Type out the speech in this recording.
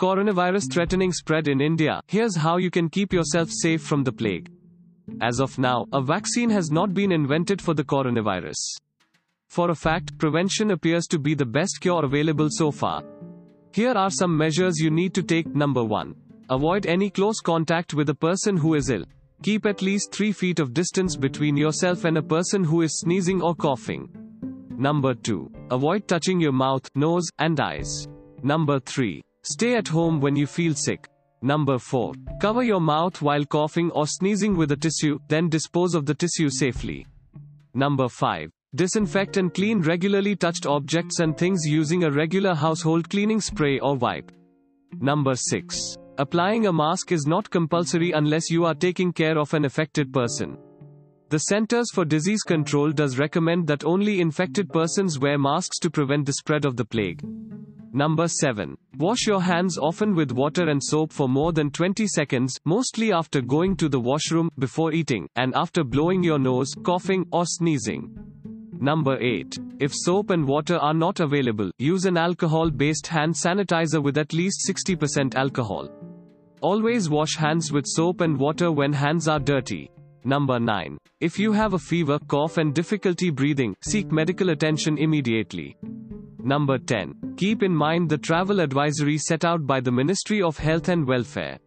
coronavirus threatening spread in India, here's how you can keep yourself safe from the plague. As of now, a vaccine has not been invented for the coronavirus. For a fact, prevention appears to be the best cure available so far. Here are some measures you need to take. Number 1. Avoid any close contact with a person who is ill. Keep at least 3 feet of distance between yourself and a person who is sneezing or coughing. Number 2. Avoid touching your mouth, nose, and eyes. Number 3. Stay at home when you feel sick. Number 4. Cover your mouth while coughing or sneezing with a tissue, then dispose of the tissue safely. Number 5. Disinfect and clean regularly touched objects and things using a regular household cleaning spray or wipe. Number 6. Applying a mask is not compulsory unless you are taking care of an affected person. The Centers for Disease Control does recommend that only infected persons wear masks to prevent the spread of the plague. Number 7. Wash your hands often with water and soap for more than 20 seconds, mostly after going to the washroom, before eating, and after blowing your nose, coughing, or sneezing. Number 8. If soap and water are not available, use an alcohol based hand sanitizer with at least 60% alcohol. Always wash hands with soap and water when hands are dirty. Number 9. If you have a fever, cough, and difficulty breathing, seek medical attention immediately. Number 10. Keep in mind the travel advisory set out by the Ministry of Health and Welfare.